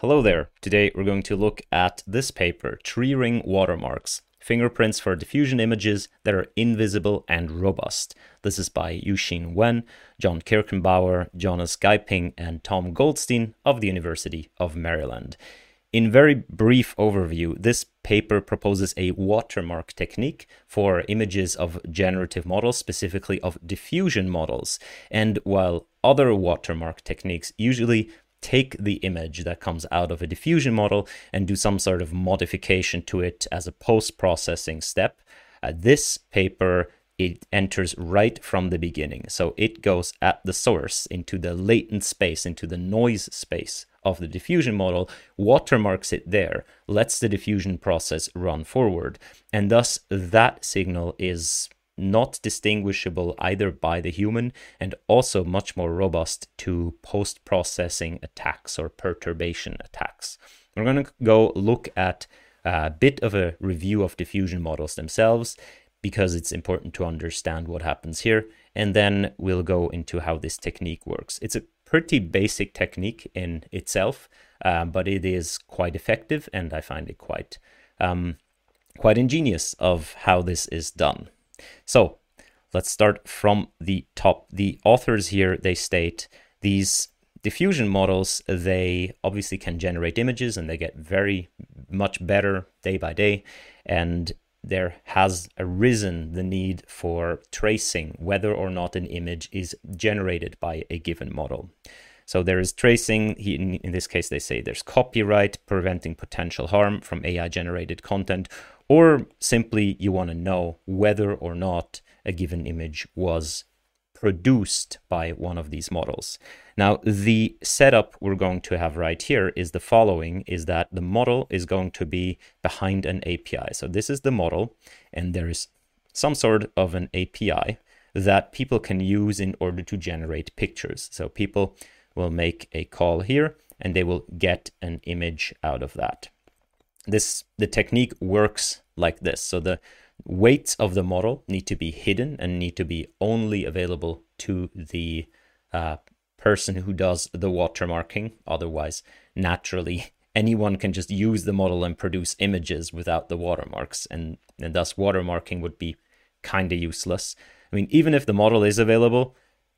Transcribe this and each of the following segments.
Hello there. Today we're going to look at this paper, Tree Ring Watermarks, Fingerprints for Diffusion Images that are Invisible and Robust. This is by Yuxin Wen, John Kirchenbauer, Jonas Geiping, and Tom Goldstein of the University of Maryland. In very brief overview, this paper proposes a watermark technique for images of generative models, specifically of diffusion models. And while other watermark techniques usually take the image that comes out of a diffusion model and do some sort of modification to it as a post processing step. Uh, this paper it enters right from the beginning. So it goes at the source into the latent space, into the noise space of the diffusion model, watermarks it there, lets the diffusion process run forward. And thus, that signal is not distinguishable either by the human and also much more robust to post processing attacks or perturbation attacks. We're going to go look at a bit of a review of diffusion models themselves because it's important to understand what happens here. And then we'll go into how this technique works. It's a pretty basic technique in itself, uh, but it is quite effective, and I find it quite um, quite ingenious of how this is done. So let's start from the top. The authors here, they state these diffusion models, they obviously can generate images and they get very much better day by day. And there has arisen the need for tracing whether or not an image is generated by a given model. So there is tracing. In, this case, they say there's copyright, preventing potential harm from AI generated content, or simply you want to know whether or not a given image was produced by one of these models. Now, the setup we're going to have right here is the following is that the model is going to be behind an API. So this is the model and there is some sort of an API that people can use in order to generate pictures. So people will make a call here and they will get an image out of that this the technique works like this. So the weights of the model need to be hidden and need to be only available to the uh, person who does the watermarking. Otherwise, naturally, anyone can just use the model and produce images without the watermarks, and, and thus watermarking would be kind of useless. I mean, even if the model is available,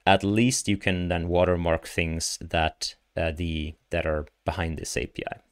at least you can then watermark things that uh, the that are behind this API.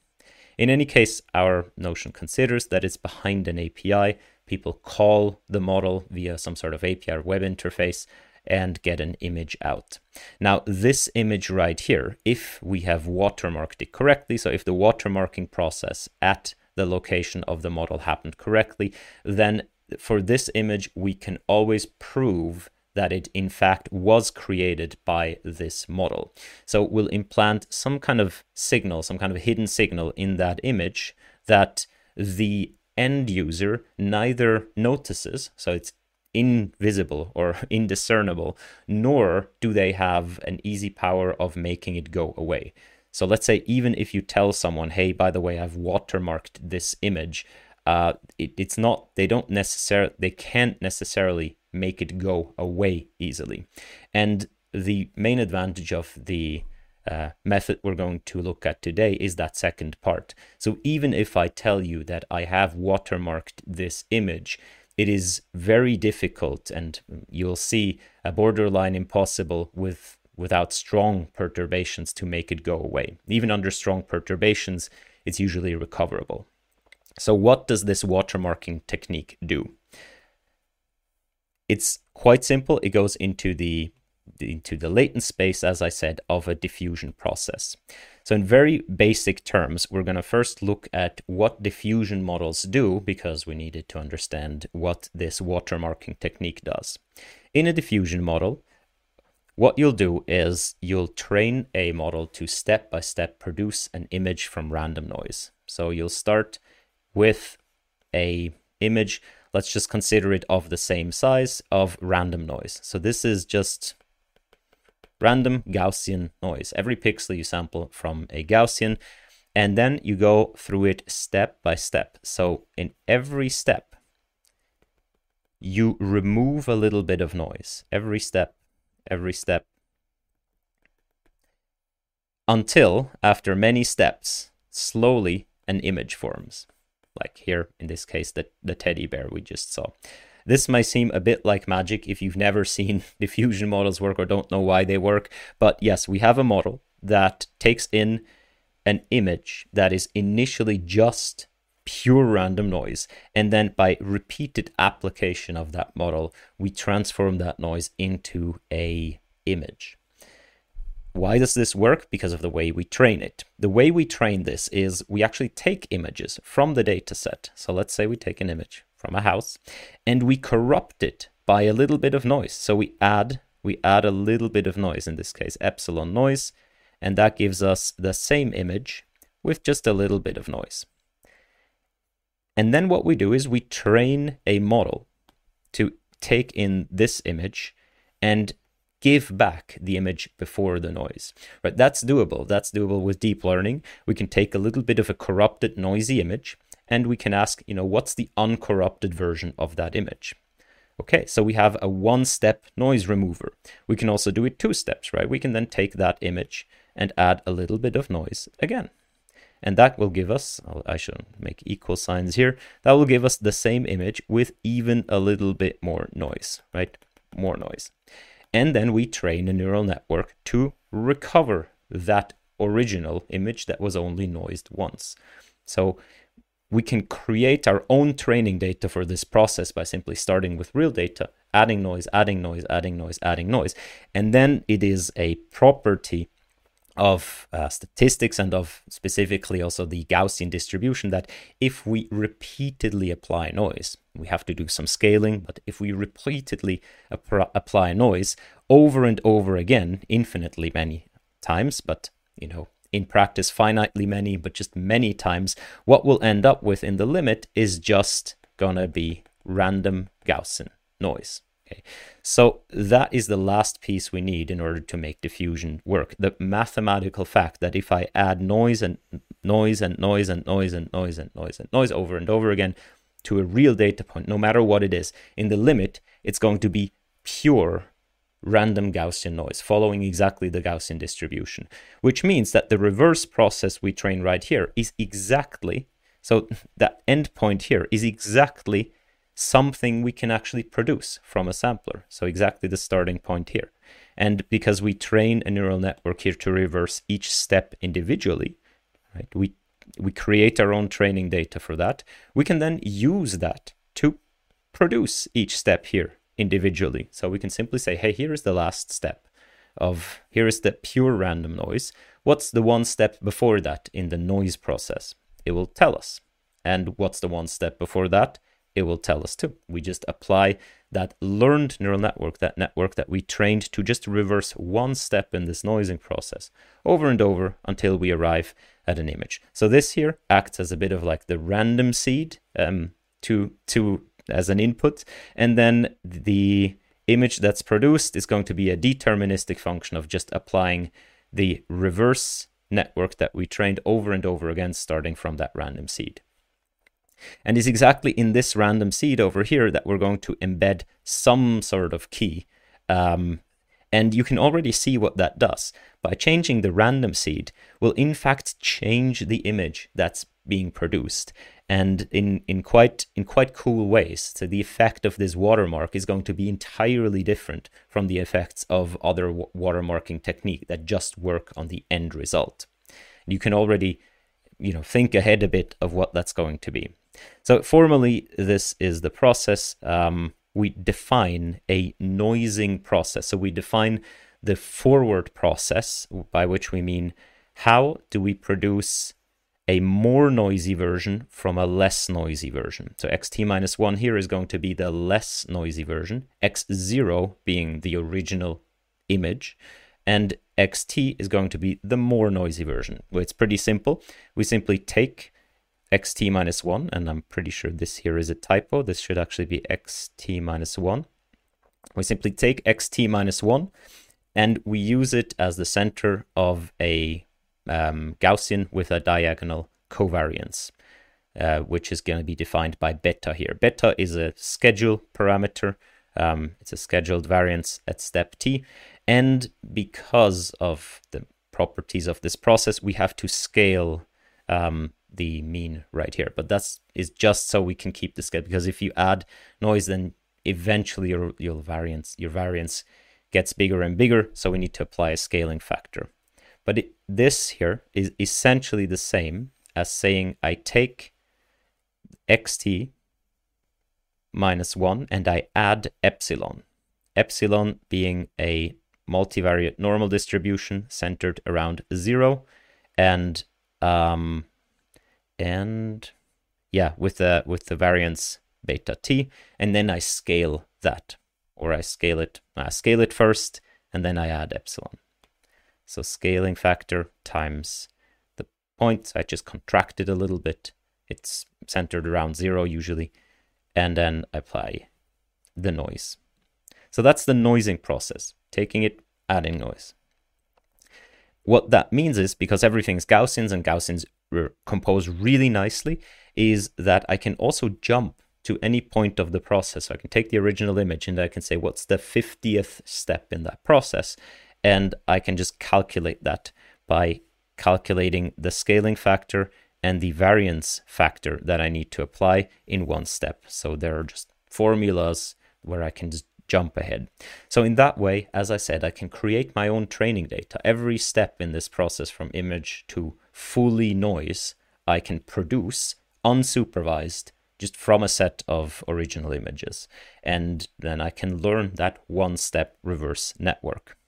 In any case, our notion considers that it's behind an API. People call the model via some sort of API or web interface and get an image out. Now, this image right here, if we have watermarked it correctly, so if the watermarking process at the location of the model happened correctly, then for this image, we can always prove that it in fact was created by this model. So we'll implant some kind of signal, some kind of hidden signal in that image that the end user neither notices, so it's invisible or indiscernible, nor do they have an easy power of making it go away. So let's say even if you tell someone, hey, by the way, I've watermarked this image, uh, it, it's not, they don't necessarily, they can't necessarily make it go away easily. And the main advantage of the uh, method we're going to look at today is that second part. So even if I tell you that I have watermarked this image, it is very difficult and you'll see a borderline impossible with without strong perturbations to make it go away. Even under strong perturbations, it's usually recoverable. So what does this watermarking technique do? It's quite simple. It goes into the into the latent space, as I said, of a diffusion process. So in very basic terms, we're going to first look at what diffusion models do because we needed to understand what this watermarking technique does. In a diffusion model, what you'll do is you'll train a model to step by step produce an image from random noise. So you'll start with a image let's just consider it of the same size of random noise. So this is just random Gaussian noise. Every pixel you sample from a Gaussian, and then you go through it step by step. So in every step, you remove a little bit of noise. Every step, every step. Until, after many steps, slowly an image forms. Like here, in this case, the, the teddy bear we just saw. This may seem a bit like magic if you've never seen diffusion models work or don't know why they work. But yes, we have a model that takes in an image that is initially just pure random noise. And then by repeated application of that model, we transform that noise into a image. Why does this work? Because of the way we train it. The way we train this is we actually take images from the data set. So let's say we take an image from a house and we corrupt it by a little bit of noise. So we add we add a little bit of noise, in this case epsilon noise, and that gives us the same image with just a little bit of noise. And then what we do is we train a model to take in this image and give back the image before the noise. Right? That's doable. That's doable with deep learning. We can take a little bit of a corrupted noisy image and we can ask, you know, what's the uncorrupted version of that image? Okay, so we have a one-step noise remover. We can also do it two steps, right? We can then take that image and add a little bit of noise again. And that will give us, I should make equal signs here, that will give us the same image with even a little bit more noise, right? More noise. And then we train a neural network to recover that original image that was only noised once. So we can create our own training data for this process by simply starting with real data, adding noise, adding noise, adding noise, adding noise. And then it is a property of uh, statistics and of specifically also the Gaussian distribution that if we repeatedly apply noise, we have to do some scaling, but if we repeatedly ap- apply noise over and over again, infinitely many times, but you know, in practice finitely many, but just many times, what we'll end up with in the limit is just gonna be random Gaussian noise. Okay, so that is the last piece we need in order to make diffusion work. The mathematical fact that if I add noise and noise and noise and noise and noise and noise and noise over and over again to a real data point, no matter what it is, in the limit, it's going to be pure random Gaussian noise, following exactly the Gaussian distribution, which means that the reverse process we train right here is exactly, so that endpoint here is exactly something we can actually produce from a sampler. So exactly the starting point here. And because we train a neural network here to reverse each step individually, right, we, we create our own training data for that. We can then use that to produce each step here individually. So we can simply say, hey, here is the last step of here is the pure random noise. What's the one step before that in the noise process? It will tell us. And what's the one step before that? It will tell us too. We just apply that learned neural network, that network that we trained to just reverse one step in this noising process over and over until we arrive at an image. So this here acts as a bit of like the random seed um, to to as an input. And then the image that's produced is going to be a deterministic function of just applying the reverse network that we trained over and over again, starting from that random seed. And it's exactly in this random seed over here that we're going to embed some sort of key. Um, and you can already see what that does. By changing the random seed, we'll in fact change the image that's being produced and in, in quite in quite cool ways. So the effect of this watermark is going to be entirely different from the effects of other watermarking technique that just work on the end result. You can already you know think ahead a bit of what that's going to be. So formally, this is the process. Um, we define a noising process. So we define the forward process, by which we mean how do we produce a more noisy version from a less noisy version. So xt minus 1 here is going to be the less noisy version, x0 being the original image, and xt is going to be the more noisy version. Well, it's pretty simple. We simply take xt minus 1, and I'm pretty sure this here is a typo. This should actually be xt minus 1. We simply take xt minus 1 and we use it as the center of a um, Gaussian with a diagonal covariance, uh, which is going to be defined by beta here. Beta is a schedule parameter. Um, it's a scheduled variance at step t. And because of the properties of this process, we have to scale um, the mean right here. But that's is just so we can keep the scale because if you add noise, then eventually your your variance your variance gets bigger and bigger. So we need to apply a scaling factor. But it, this here is essentially the same as saying I take xt minus 1 and I add epsilon. Epsilon being a multivariate normal distribution centered around 0 and um, and yeah with the with the variance beta t and then I scale that or I scale it I scale it first and then I add epsilon. So scaling factor times the point I just contracted a little bit. It's centered around 0 usually and then apply the noise. So that's the noising process, taking it, adding noise. What that means is because everything's Gaussians and Gaussians compose really nicely, is that I can also jump to any point of the process. So I can take the original image and I can say, what's the 50th step in that process? And I can just calculate that by calculating the scaling factor and the variance factor that I need to apply in one step. So there are just formulas where I can just jump ahead. So in that way, as I said, I can create my own training data. Every step in this process from image to fully noise, I can produce unsupervised just from a set of original images. And then I can learn that one step reverse network.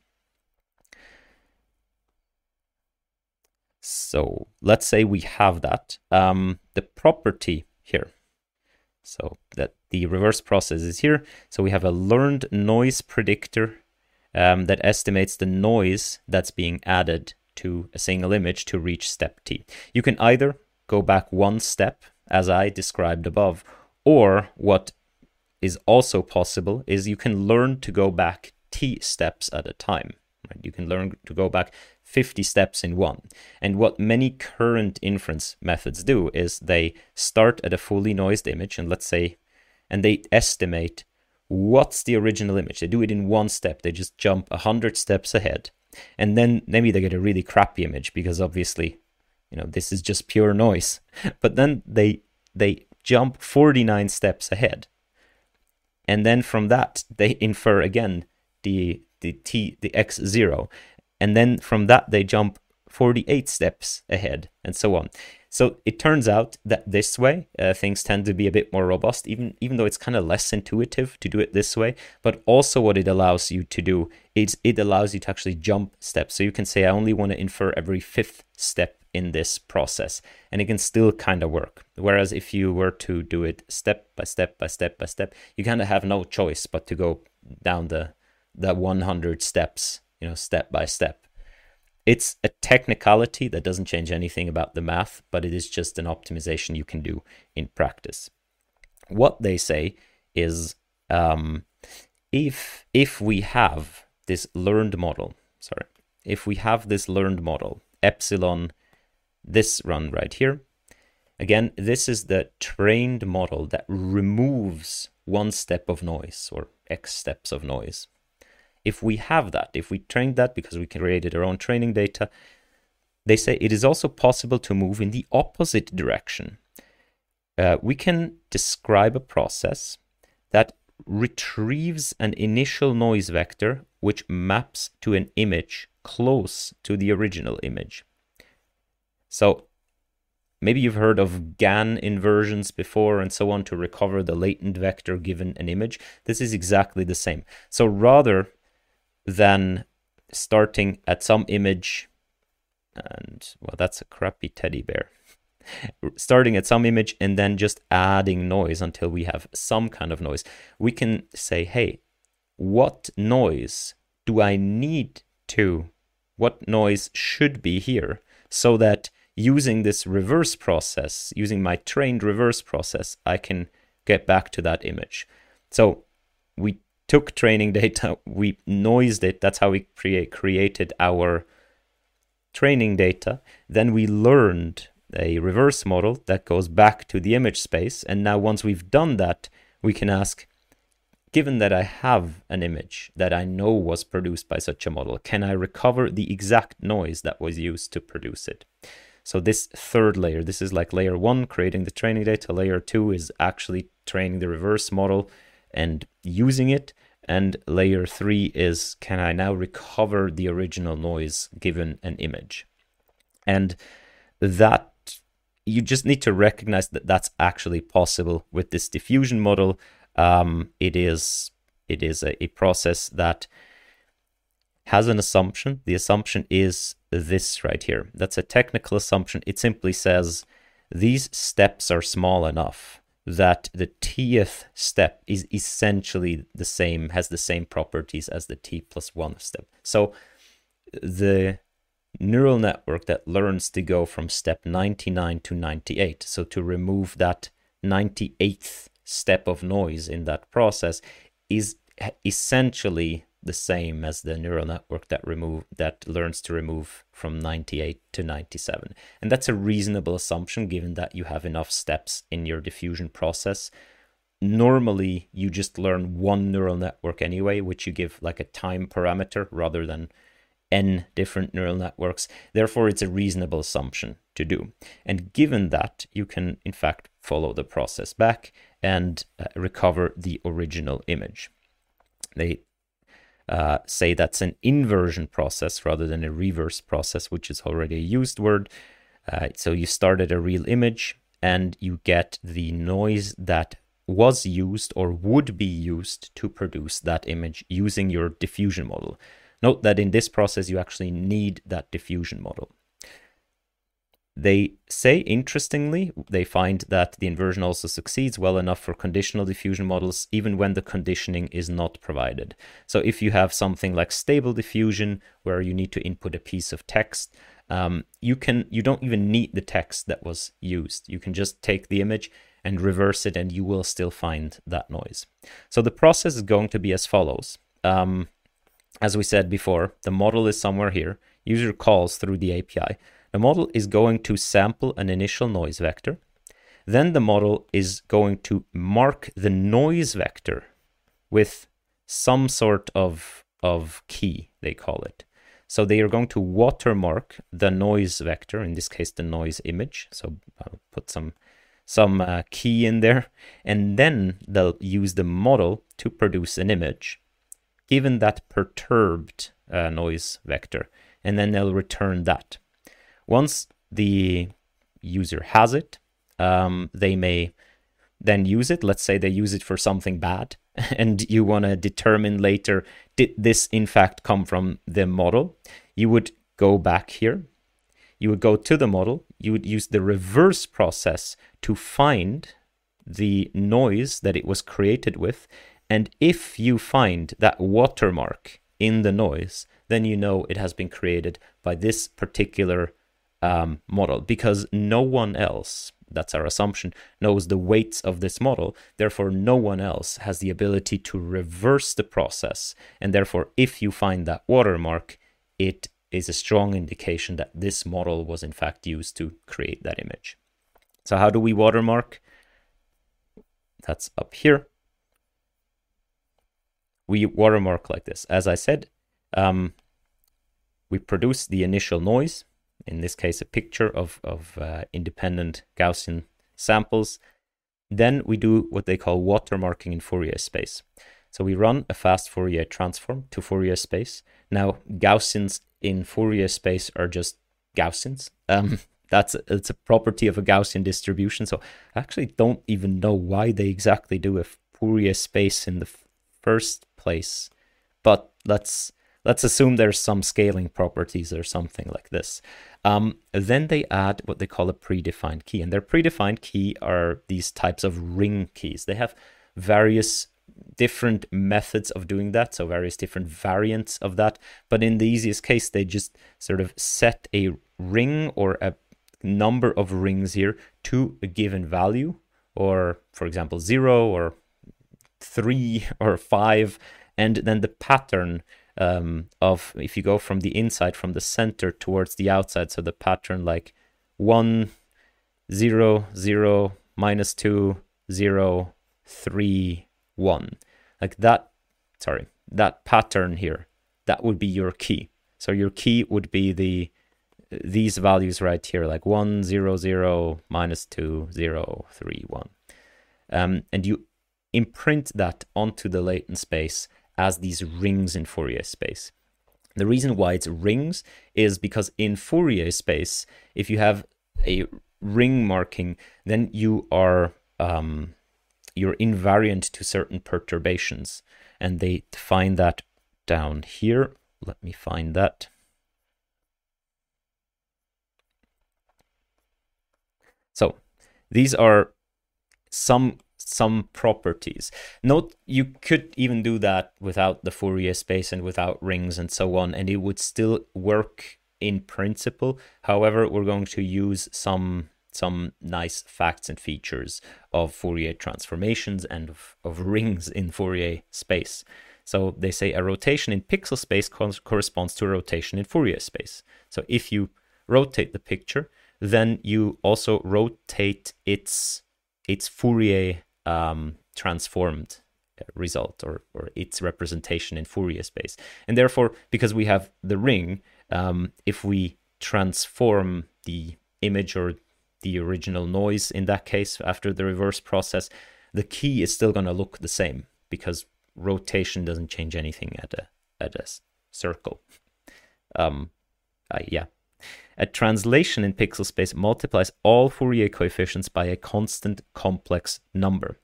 So let's say we have that. Um, the property here, so that the reverse process is here. So we have a learned noise predictor um, that estimates the noise that's being added to a single image to reach step t. You can either go back one step, as I described above, or what is also possible is you can learn to go back t steps at a time. Right? You can learn to go back 50 steps in one. And what many current inference methods do is they start at a fully noised image and let's say, and they estimate what's the original image. They do it in one step. They just jump 100 steps ahead. And then maybe they get a really crappy image because obviously, you know, this is just pure noise. But then they they jump 49 steps ahead. And then from that, they infer again the the t the x0 and then from that they jump 48 steps ahead and so on. So it turns out that this way uh, things tend to be a bit more robust even even though it's kind of less intuitive to do it this way. But also what it allows you to do is it allows you to actually jump steps. So you can say i only want to infer every fifth step in this process and it can still kind of work. Whereas if you were to do it step by step by step by step you kind of have no choice but to go down the the 100 steps you know, step by step. It's a technicality that doesn't change anything about the math, but it is just an optimization you can do in practice. What they say is um, if if we have this learned model, sorry, if we have this learned model, epsilon, this run right here, again, this is the trained model that removes one step of noise or x steps of noise if we have that, if we trained that because we created our own training data, they say it is also possible to move in the opposite direction. Uh, we can describe a process that retrieves an initial noise vector which maps to an image close to the original image. So maybe you've heard of GAN inversions before and so on to recover the latent vector given an image. This is exactly the same. So rather than starting at some image and well that's a crappy teddy bear. Starting at some image and then just adding noise until we have some kind of noise. We can say hey what noise do i need to what noise should be here so that using this reverse process using my trained reverse process i can get back to that image? So we took training data, we noised it. That's how we create, created our training data. Then we learned a reverse model that goes back to the image space. And now, once we've done that, we can ask given that I have an image that I know was produced by such a model, can I recover the exact noise that was used to produce it? So this third layer, this is like layer one, creating the training data. Layer two is actually training the reverse model and using it. And layer three is can I now recover the original noise given an image? And that you just need to recognize that that's actually possible with this diffusion model. Um, it is it is a, a process that has an assumption. The assumption is this right here. That's a technical assumption. It simply says these steps are small enough that the tth step is essentially the same, has the same properties as the t plus one step. So the neural network that learns to go from step 99 to 98, so to remove that 98th step of noise in that process, is essentially the same as the neural network that remove that learns to remove from 98 to 97 and that's a reasonable assumption given that you have enough steps in your diffusion process. Normally you just learn one neural network anyway which you give like a time parameter rather than n different neural networks. Therefore it's a reasonable assumption to do. And given that you can in fact follow the process back and uh, recover the original image. They uh, say that's an inversion process rather than a reverse process, which is already a used word. Uh, so you started a real image and you get the noise that was used or would be used to produce that image using your diffusion model. Note that in this process, you actually need that diffusion model. They say, interestingly, they find that the inversion also succeeds well enough for conditional diffusion models, even when the conditioning is not provided. So, if you have something like stable diffusion, where you need to input a piece of text, um, you can you don't even need the text that was used. You can just take the image and reverse it, and you will still find that noise. So, the process is going to be as follows. Um, as we said before, the model is somewhere here. User calls through the API. The model is going to sample an initial noise vector. Then the model is going to mark the noise vector with some sort of, of key, they call it. So they are going to watermark the noise vector, in this case the noise image. So I'll put some some uh, key in there, and then they'll use the model to produce an image, given that perturbed uh, noise vector, and then they'll return that. Once the user has it, um, they may then use it. Let's say they use it for something bad, and you want to determine later did this in fact come from the model? You would go back here. You would go to the model. You would use the reverse process to find the noise that it was created with. And if you find that watermark in the noise, then you know it has been created by this particular um, model because no one else, that's our assumption, knows the weights of this model. Therefore, no one else has the ability to reverse the process. And therefore, if you find that watermark, it is a strong indication that this model was in fact used to create that image. So, how do we watermark? That's up here. We watermark like this. As I said, um, we produce the initial noise in this case, a picture of, of uh, independent Gaussian samples. Then we do what they call watermarking in Fourier space. So we run a fast Fourier transform to Fourier space. Now, Gaussians in Fourier space are just Gaussians. Um, that's a, it's a property of a Gaussian distribution. So I actually don't even know why they exactly do a Fourier space in the first place. But let's let's assume there's some scaling properties or something like this. Um, then they add what they call a predefined key. And their predefined key are these types of ring keys. They have various different methods of doing that, so various different variants of that. But in the easiest case, they just sort of set a ring or a number of rings here to a given value, or for example, zero or three or five. And then the pattern um, of if you go from the inside, from the center towards the outside, so the pattern like one, zero, zero, minus two, zero, three, one, like that. Sorry, that pattern here, that would be your key. So your key would be the these values right here, like 1, 0, 0, minus 2, 0, 3, 1. Um, and you imprint that onto the latent space as these rings in Fourier space. The reason why it's rings is because in Fourier space, if you have a ring marking, then you are um, you're invariant to certain perturbations, and they define that down here. Let me find that. So these are some some properties. Note you could even do that without the Fourier space and without rings and so on, and it would still work in principle. However, we're going to use some some nice facts and features of Fourier transformations and of, of rings in Fourier space. So they say a rotation in pixel space corresponds to a rotation in Fourier space. So if you rotate the picture, then you also rotate its its Fourier um, transformed uh, result or, or its representation in Fourier space. And therefore, because we have the ring, um, if we transform the image or the original noise in that case after the reverse process, the key is still going to look the same because rotation doesn't change anything at a at a circle. Um, uh, yeah. A translation in pixel space multiplies all Fourier coefficients by a constant complex number.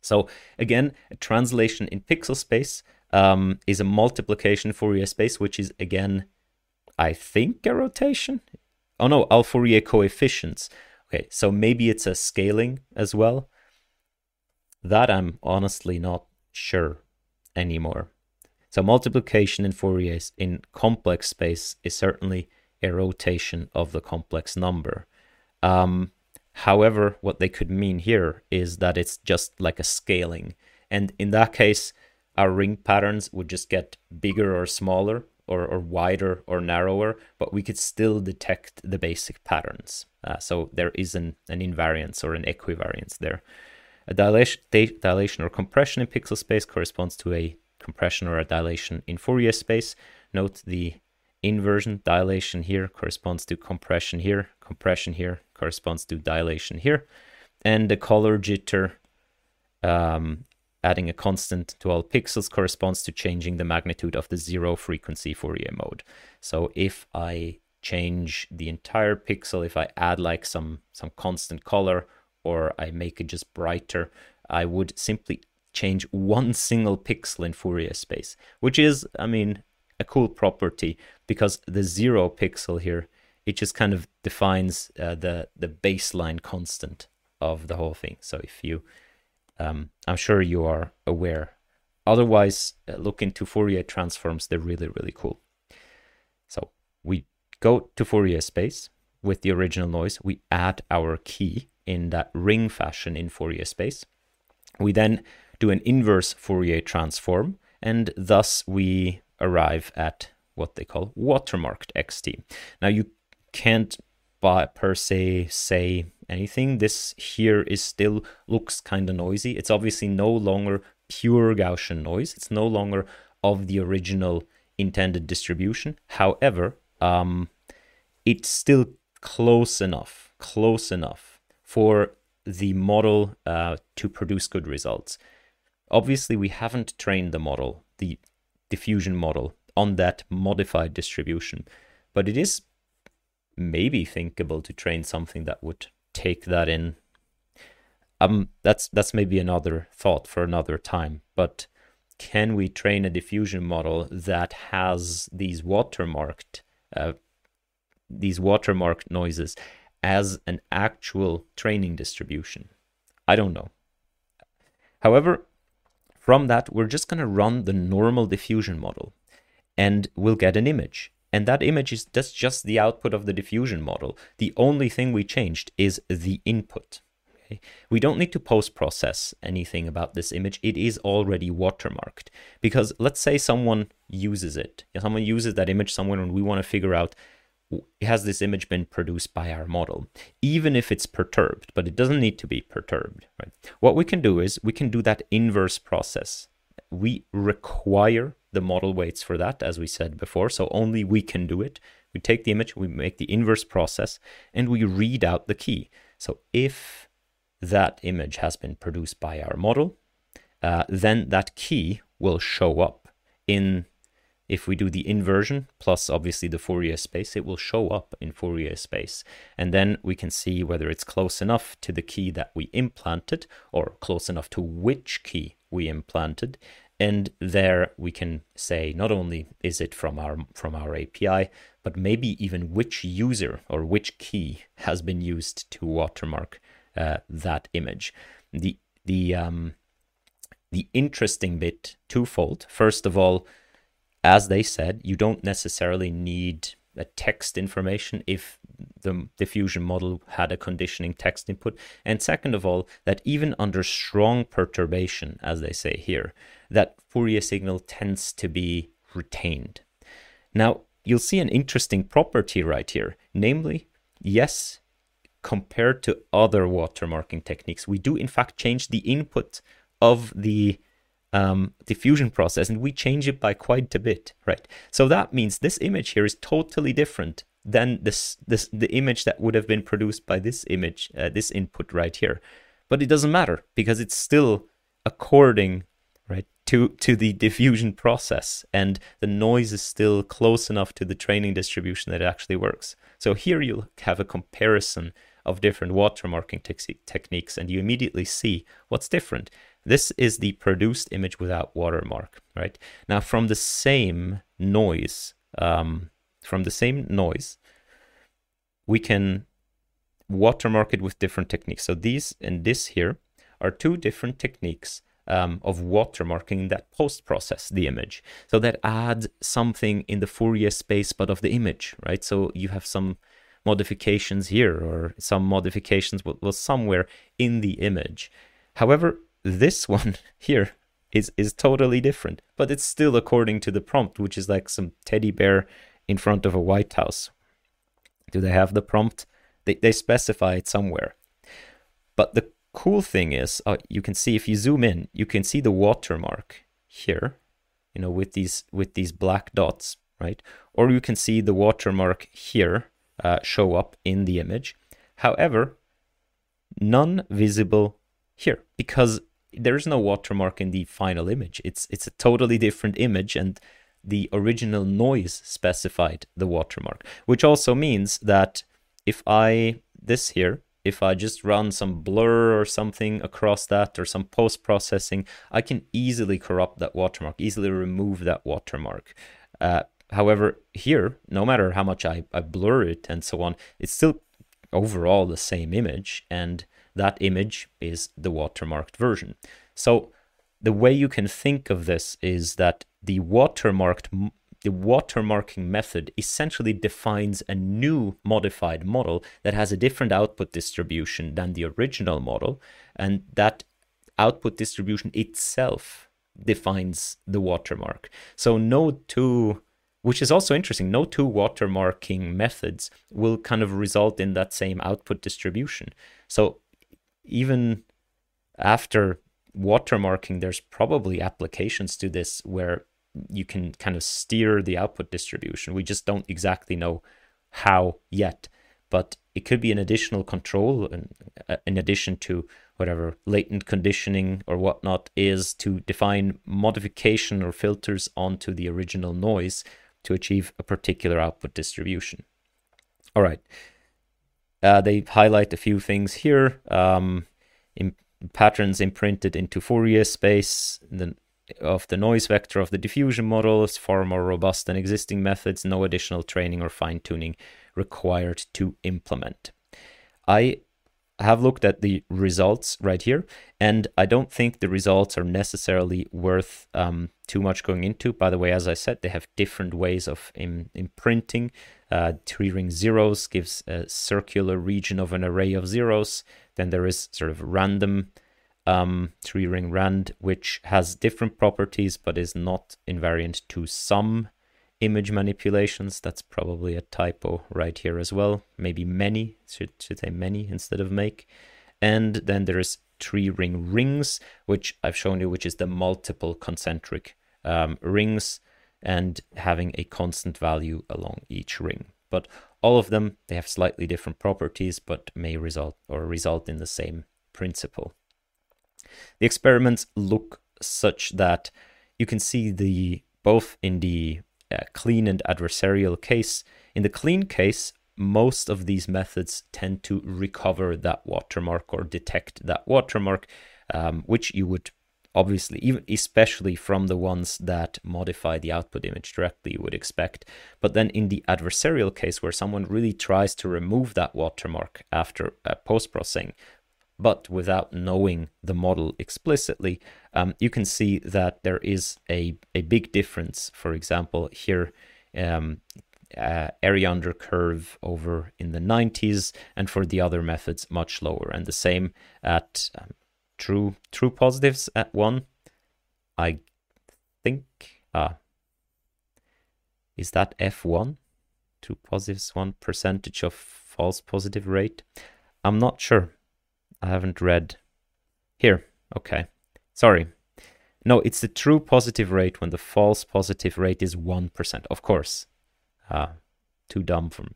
So again, a translation in pixel space um, is a multiplication Fourier space, which is again, I think, a rotation. Oh no, all Fourier coefficients. Okay, so maybe it's a scaling as well. That I'm honestly not sure anymore. So multiplication in Fourier in complex space is certainly a rotation of the complex number. Um, however, what they could mean here is that it's just like a scaling. And in that case, our ring patterns would just get bigger or smaller or, or wider or narrower, but we could still detect the basic patterns. Uh, so there is an, an invariance or an equivariance there. A dilation, dilation or compression in pixel space corresponds to a compression or a dilation in Fourier space. Note the inversion dilation here corresponds to compression here compression here corresponds to dilation here. And the color jitter um, adding a constant to all pixels corresponds to changing the magnitude of the zero frequency Fourier mode. So if I change the entire pixel if I add like some some constant color or I make it just brighter I would simply change one single pixel in Fourier space which is I mean a cool property because the zero pixel here it just kind of defines uh, the the baseline constant of the whole thing. So if you, um, I'm sure you are aware. Otherwise, uh, look into Fourier transforms. They're really really cool. So we go to Fourier space with the original noise. We add our key in that ring fashion in Fourier space. We then do an inverse Fourier transform, and thus we arrive at what they call watermarked xt. Now you can't by per se say anything. This here is still looks kind of noisy. It's obviously no longer pure Gaussian noise. It's no longer of the original intended distribution. However, um, it's still close enough, close enough for the model uh, to produce good results. Obviously, we haven't trained the model, the diffusion model on that modified distribution. But it is maybe thinkable to train something that would take that in. Um, that's that's maybe another thought for another time. But can we train a diffusion model that has these watermarked uh, these watermarked noises as an actual training distribution? I don't know. However, from that, we're just going to run the normal diffusion model and we'll get an image. And that image is that's just the output of the diffusion model. The only thing we changed is the input. Okay? We don't need to post process anything about this image. It is already watermarked. Because let's say someone uses it. Someone uses that image somewhere and we want to figure out has this image been produced by our model even if it's perturbed but it doesn't need to be perturbed right what we can do is we can do that inverse process we require the model weights for that as we said before so only we can do it We take the image, we make the inverse process, and we read out the key. So if that image has been produced by our model, uh, then that key will show up in if we do the inversion plus obviously the Fourier space, it will show up in Fourier space. And then we can see whether it's close enough to the key that we implanted or close enough to which key we implanted. And there we can say not only is it from our from our API, but maybe even which user or which key has been used to watermark uh, that image. The the um, the interesting bit twofold. First of all, as they said, you don't necessarily need a text information if the diffusion model had a conditioning text input. And second of all, that even under strong perturbation, as they say here, that Fourier signal tends to be retained. Now, you'll see an interesting property right here. Namely, yes, compared to other watermarking techniques, we do in fact change the input of the um, diffusion process and we change it by quite a bit, right? So that means this image here is totally different than this, this the image that would have been produced by this image, uh, this input right here. But it doesn't matter because it's still according, right, to, to the diffusion process and the noise is still close enough to the training distribution that it actually works. So here you'll have a comparison of different watermarking te- techniques and you immediately see what's different. This is the produced image without watermark, right? Now, from the same noise, um, from the same noise, we can watermark it with different techniques. So these and this here are two different techniques um, of watermarking that post-process the image. So that adds something in the Fourier space, but of the image, right? So you have some modifications here or some modifications was somewhere in the image. However, this one here is is totally different, but it's still according to the prompt, which is like some teddy bear in front of a White House. Do they have the prompt? They they specify it somewhere. But the cool thing is, uh, you can see if you zoom in, you can see the watermark here, you know, with these with these black dots, right? Or you can see the watermark here uh, show up in the image. However, none visible here because there's no watermark in the final image. It's it's a totally different image and the original noise specified the watermark, which also means that if I this here, if I just run some blur or something across that or some post processing, I can easily corrupt that watermark, easily remove that watermark. Uh, however, here, no matter how much I, I blur it and so on, it's still overall the same image and that image is the watermarked version. So the way you can think of this is that the watermarked the watermarking method essentially defines a new modified model that has a different output distribution than the original model and that output distribution itself defines the watermark. So no two which is also interesting. No two watermarking methods will kind of result in that same output distribution. So even after watermarking, there's probably applications to this where you can kind of steer the output distribution. We just don't exactly know how yet, but it could be an additional control in, in addition to whatever latent conditioning or whatnot is to define modification or filters onto the original noise to achieve a particular output distribution. All right. Uh, they highlight a few things here. Um, patterns imprinted into Fourier space the, of the noise vector of the diffusion model is far more robust than existing methods. No additional training or fine tuning required to implement. I have looked at the results right here, and I don't think the results are necessarily worth um, too much going into. By the way, as I said, they have different ways of Im- imprinting. Uh, tree ring zeros gives a circular region of an array of zeros. Then there is sort of random um, tree ring rand, which has different properties but is not invariant to some image manipulations. That's probably a typo right here as well. Maybe many, should, should say many instead of make. And then there is tree ring rings, which I've shown you, which is the multiple concentric um, rings and having a constant value along each ring. but all of them they have slightly different properties, but may result or result in the same principle. The experiments look such that you can see the both in the uh, clean and adversarial case. In the clean case, most of these methods tend to recover that watermark or detect that watermark, um, which you would obviously, even especially from the ones that modify the output image directly, you would expect. But then in the adversarial case, where someone really tries to remove that watermark after uh, post processing, but without knowing the model explicitly, um, you can see that there is a, a big difference. For example, here, um, uh, area under curve over in the 90s, and for the other methods, much lower. And the same at um, true true positives at one. I think ah is that F1? True positives one percentage of false positive rate. I'm not sure. I haven't read here. Okay. Sorry. No, it's the true positive rate when the false positive rate is 1%. Of course. Ah, too dumb for me.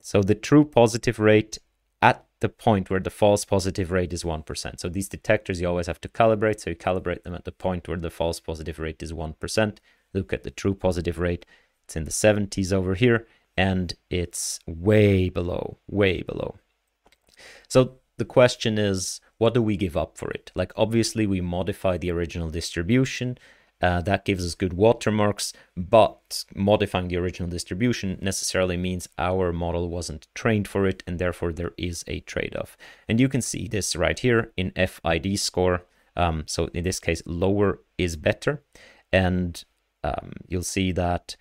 So the true positive rate at the point where the false positive rate is 1%. So these detectors you always have to calibrate. So you calibrate them at the point where the false positive rate is 1%. Look at the true positive rate. It's in the 70s over here and it's way below, way below. So the question is, what do we give up for it? Like obviously we modify the original distribution uh, that gives us good watermarks, but modifying the original distribution necessarily means our model wasn't trained for it, and therefore there is a trade off. And you can see this right here in FID score. Um, so in this case, lower is better. And um, you'll see that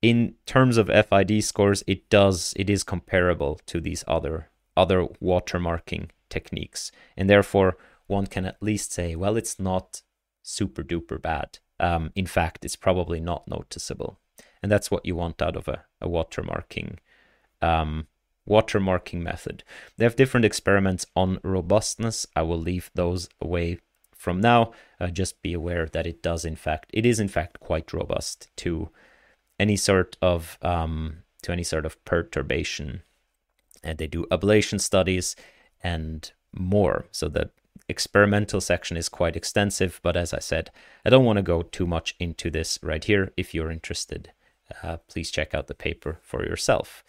in terms of FID scores, it does it is comparable to these other other watermarking techniques, and therefore one can at least say, well, it's not super duper bad. Um, in fact, it's probably not noticeable. And that's what you want out of a, a watermarking um, watermarking method. They have different experiments on robustness. I will leave those away from now. Uh, just be aware that it does in fact, it is in fact quite robust to any sort of um, to any sort of perturbation. And they do ablation studies and more. So the experimental section is quite extensive, but as I said, I don't want to go too much into this right here. If you're interested, uh, please check out the paper for yourself.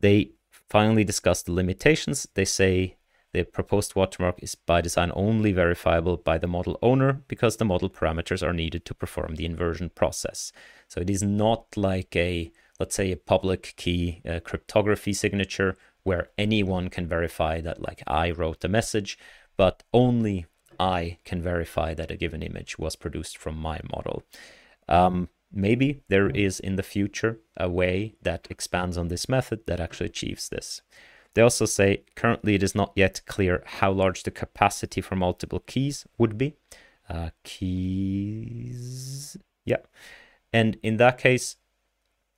They finally discuss the limitations. They say the proposed watermark is by design only verifiable by the model owner because the model parameters are needed to perform the inversion process. So it is not like a, let's say, a public key uh, cryptography signature where anyone can verify that, like, I wrote the message but only I can verify that a given image was produced from my model. Um, maybe there is in the future a way that expands on this method that actually achieves this. They also say currently it is not yet clear how large the capacity for multiple keys would be. Uh, keys, yeah. And in that case,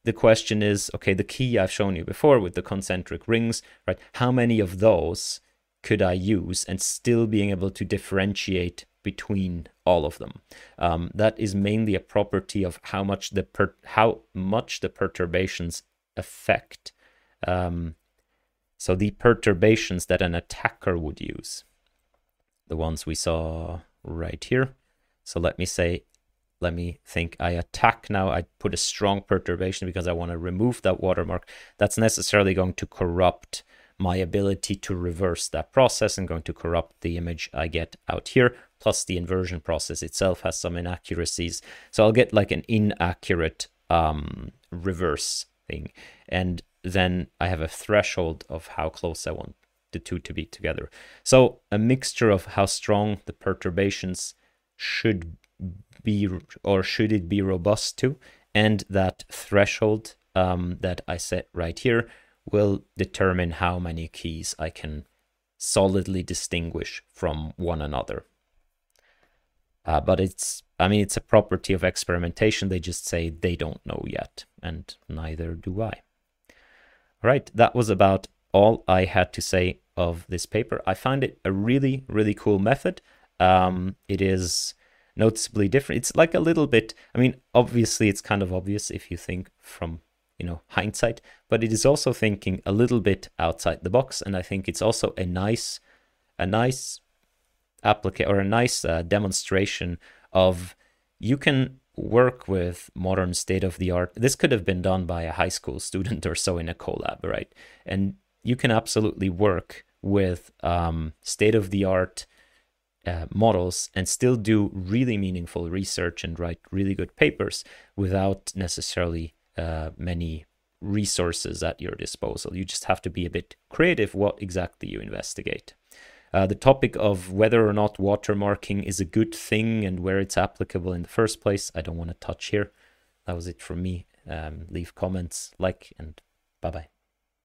the question is okay, the key I've shown you before with the concentric rings, right? How many of those could I use and still being able to differentiate between all of them. Um, that is mainly a property of how much the per- how much the perturbations affect. Um, so the perturbations that an attacker would use, the ones we saw right here. So let me say, let me think. I attack now. I put a strong perturbation because I want to remove that watermark. That's necessarily going to corrupt my ability to reverse that process and going to corrupt the image I get out here. Plus the inversion process itself has some inaccuracies. So I'll get like an inaccurate um, reverse thing. And then I have a threshold of how close I want the two to be together. So a mixture of how strong the perturbations should be or should it be robust to and that threshold um, that I set right here will determine how many keys I can solidly distinguish from one another. Uh, but it's, I mean, it's a property of experimentation. They just say they don't know yet, and neither do I. All right, that was about all I had to say of this paper. I find it a really, really cool method. Um, it is noticeably different. It's like a little bit, I mean, obviously, it's kind of obvious if you think from you know hindsight but it is also thinking a little bit outside the box and i think it's also a nice a nice applica- or a nice uh, demonstration of you can work with modern state of the art this could have been done by a high school student or so in a Colab right and you can absolutely work with um, state of the art uh, models and still do really meaningful research and write really good papers without necessarily uh, many resources at your disposal. You just have to be a bit creative what exactly you investigate. Uh, the topic of whether or not watermarking is a good thing and where it's applicable in the first place, I don't want to touch here. That was it from me. Um, leave comments, like, and bye bye.